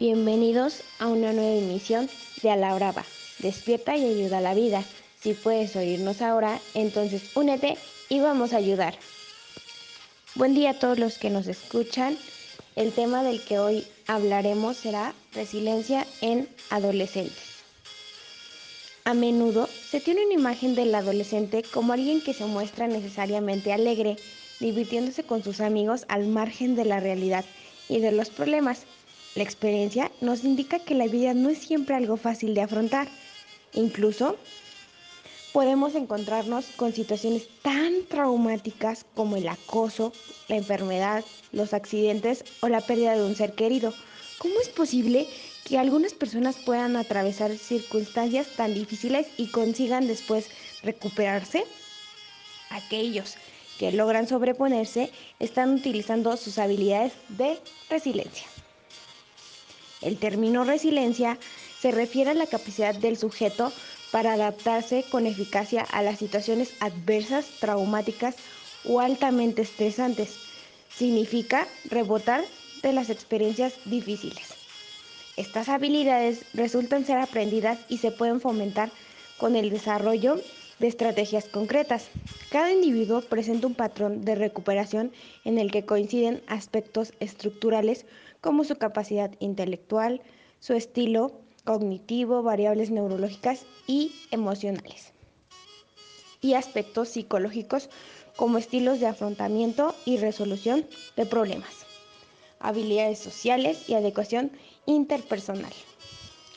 Bienvenidos a una nueva emisión de A la Brava. Despierta y ayuda a la vida. Si puedes oírnos ahora, entonces únete y vamos a ayudar. Buen día a todos los que nos escuchan. El tema del que hoy hablaremos será resiliencia en adolescentes. A menudo se tiene una imagen del adolescente como alguien que se muestra necesariamente alegre, divirtiéndose con sus amigos al margen de la realidad y de los problemas. La experiencia nos indica que la vida no es siempre algo fácil de afrontar. Incluso podemos encontrarnos con situaciones tan traumáticas como el acoso, la enfermedad, los accidentes o la pérdida de un ser querido. ¿Cómo es posible que algunas personas puedan atravesar circunstancias tan difíciles y consigan después recuperarse? Aquellos que logran sobreponerse están utilizando sus habilidades de resiliencia. El término resiliencia se refiere a la capacidad del sujeto para adaptarse con eficacia a las situaciones adversas, traumáticas o altamente estresantes. Significa rebotar de las experiencias difíciles. Estas habilidades resultan ser aprendidas y se pueden fomentar con el desarrollo de estrategias concretas. Cada individuo presenta un patrón de recuperación en el que coinciden aspectos estructurales como su capacidad intelectual, su estilo cognitivo, variables neurológicas y emocionales, y aspectos psicológicos como estilos de afrontamiento y resolución de problemas, habilidades sociales y adecuación interpersonal.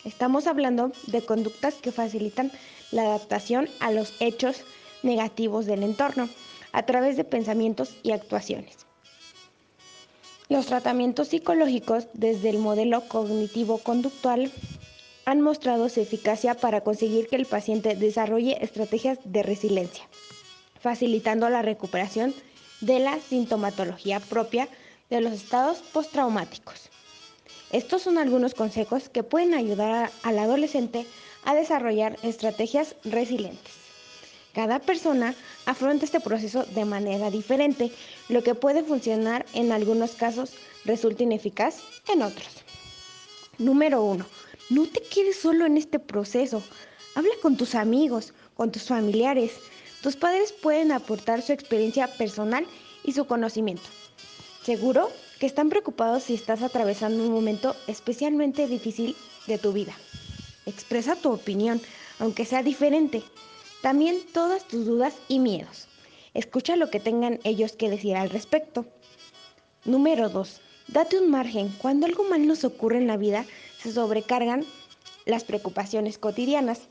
Estamos hablando de conductas que facilitan la adaptación a los hechos negativos del entorno a través de pensamientos y actuaciones. Los tratamientos psicológicos desde el modelo cognitivo-conductual han mostrado su eficacia para conseguir que el paciente desarrolle estrategias de resiliencia, facilitando la recuperación de la sintomatología propia de los estados postraumáticos. Estos son algunos consejos que pueden ayudar al adolescente a desarrollar estrategias resilientes. Cada persona afronta este proceso de manera diferente, lo que puede funcionar en algunos casos resulta ineficaz en otros. Número 1. No te quedes solo en este proceso. Habla con tus amigos, con tus familiares. Tus padres pueden aportar su experiencia personal y su conocimiento. Seguro que están preocupados si estás atravesando un momento especialmente difícil de tu vida. Expresa tu opinión, aunque sea diferente. También todas tus dudas y miedos. Escucha lo que tengan ellos que decir al respecto. Número 2. Date un margen. Cuando algo mal nos ocurre en la vida, se sobrecargan las preocupaciones cotidianas.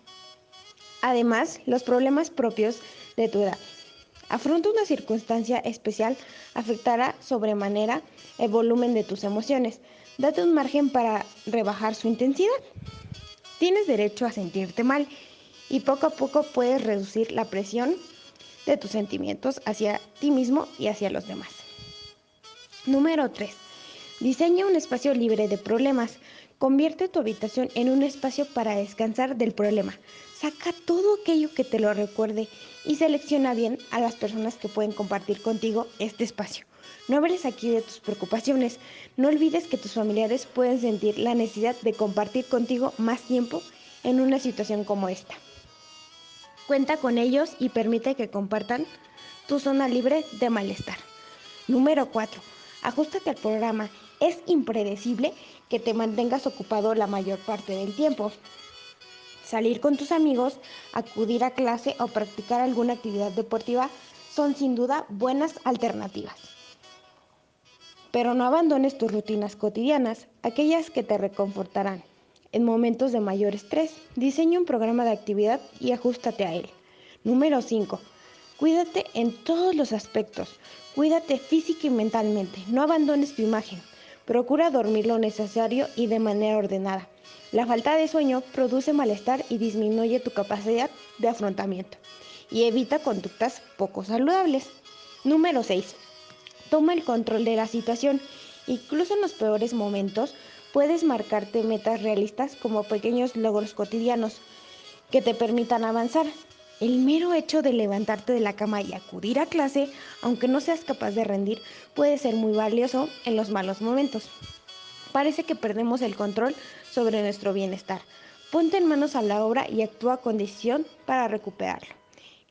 Además, los problemas propios de tu edad. Afronta una circunstancia especial, afectará sobremanera el volumen de tus emociones. Date un margen para rebajar su intensidad. Tienes derecho a sentirte mal y poco a poco puedes reducir la presión de tus sentimientos hacia ti mismo y hacia los demás. Número 3. Diseña un espacio libre de problemas. Convierte tu habitación en un espacio para descansar del problema. Saca todo aquello que te lo recuerde y selecciona bien a las personas que pueden compartir contigo este espacio. No hables aquí de tus preocupaciones. No olvides que tus familiares pueden sentir la necesidad de compartir contigo más tiempo en una situación como esta. Cuenta con ellos y permite que compartan tu zona libre de malestar. Número 4. Ajustate al programa. Es impredecible que te mantengas ocupado la mayor parte del tiempo salir con tus amigos, acudir a clase o practicar alguna actividad deportiva son sin duda buenas alternativas. Pero no abandones tus rutinas cotidianas, aquellas que te reconfortarán. En momentos de mayor estrés, diseña un programa de actividad y ajustate a él. Número 5. Cuídate en todos los aspectos. Cuídate física y mentalmente. No abandones tu imagen. Procura dormir lo necesario y de manera ordenada. La falta de sueño produce malestar y disminuye tu capacidad de afrontamiento y evita conductas poco saludables. Número 6. Toma el control de la situación. Incluso en los peores momentos puedes marcarte metas realistas como pequeños logros cotidianos que te permitan avanzar. El mero hecho de levantarte de la cama y acudir a clase, aunque no seas capaz de rendir, puede ser muy valioso en los malos momentos. parece que perdemos el control sobre nuestro bienestar. Ponte en manos a la obra y actúa con decisión para recuperarlo,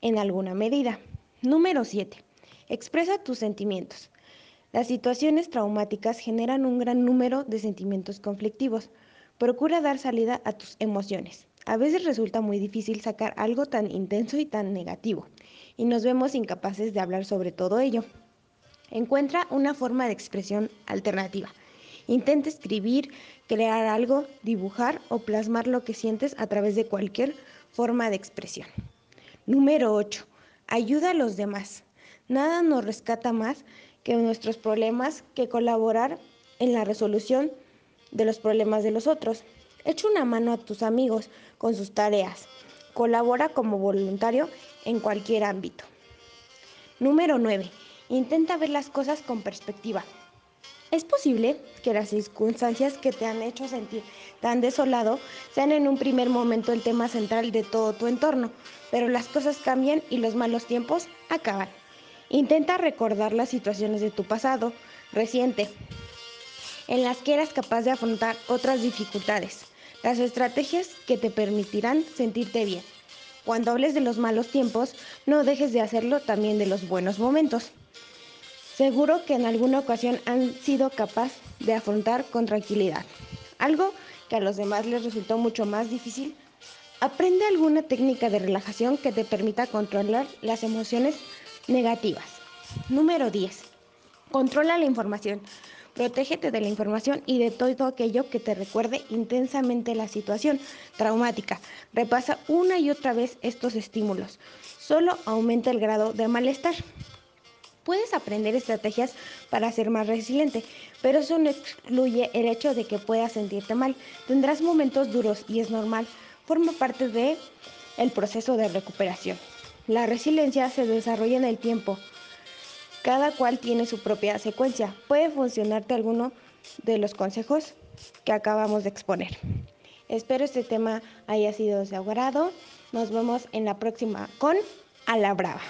en alguna medida. Número 7. Expresa tus sentimientos. Las situaciones traumáticas generan un gran número de sentimientos conflictivos. Procura dar salida a tus emociones. A veces resulta muy difícil sacar algo tan intenso y tan negativo, y nos vemos incapaces de hablar sobre todo ello. Encuentra una forma de expresión alternativa. Intenta escribir, crear algo, dibujar o plasmar lo que sientes a través de cualquier forma de expresión. Número 8. Ayuda a los demás. Nada nos rescata más que nuestros problemas que colaborar en la resolución de los problemas de los otros. Echa una mano a tus amigos con sus tareas. Colabora como voluntario en cualquier ámbito. Número 9. Intenta ver las cosas con perspectiva. Es posible que las circunstancias que te han hecho sentir tan desolado sean en un primer momento el tema central de todo tu entorno, pero las cosas cambian y los malos tiempos acaban. Intenta recordar las situaciones de tu pasado reciente en las que eras capaz de afrontar otras dificultades, las estrategias que te permitirán sentirte bien. Cuando hables de los malos tiempos, no dejes de hacerlo también de los buenos momentos. Seguro que en alguna ocasión han sido capaz de afrontar con tranquilidad. Algo que a los demás les resultó mucho más difícil. Aprende alguna técnica de relajación que te permita controlar las emociones negativas. Número 10. Controla la información. Protégete de la información y de todo aquello que te recuerde intensamente la situación traumática. Repasa una y otra vez estos estímulos. Solo aumenta el grado de malestar. Puedes aprender estrategias para ser más resiliente, pero eso no excluye el hecho de que puedas sentirte mal. Tendrás momentos duros y es normal. Forma parte de el proceso de recuperación. La resiliencia se desarrolla en el tiempo. Cada cual tiene su propia secuencia. Puede funcionarte alguno de los consejos que acabamos de exponer. Espero este tema haya sido de agrado. Nos vemos en la próxima con A la Brava.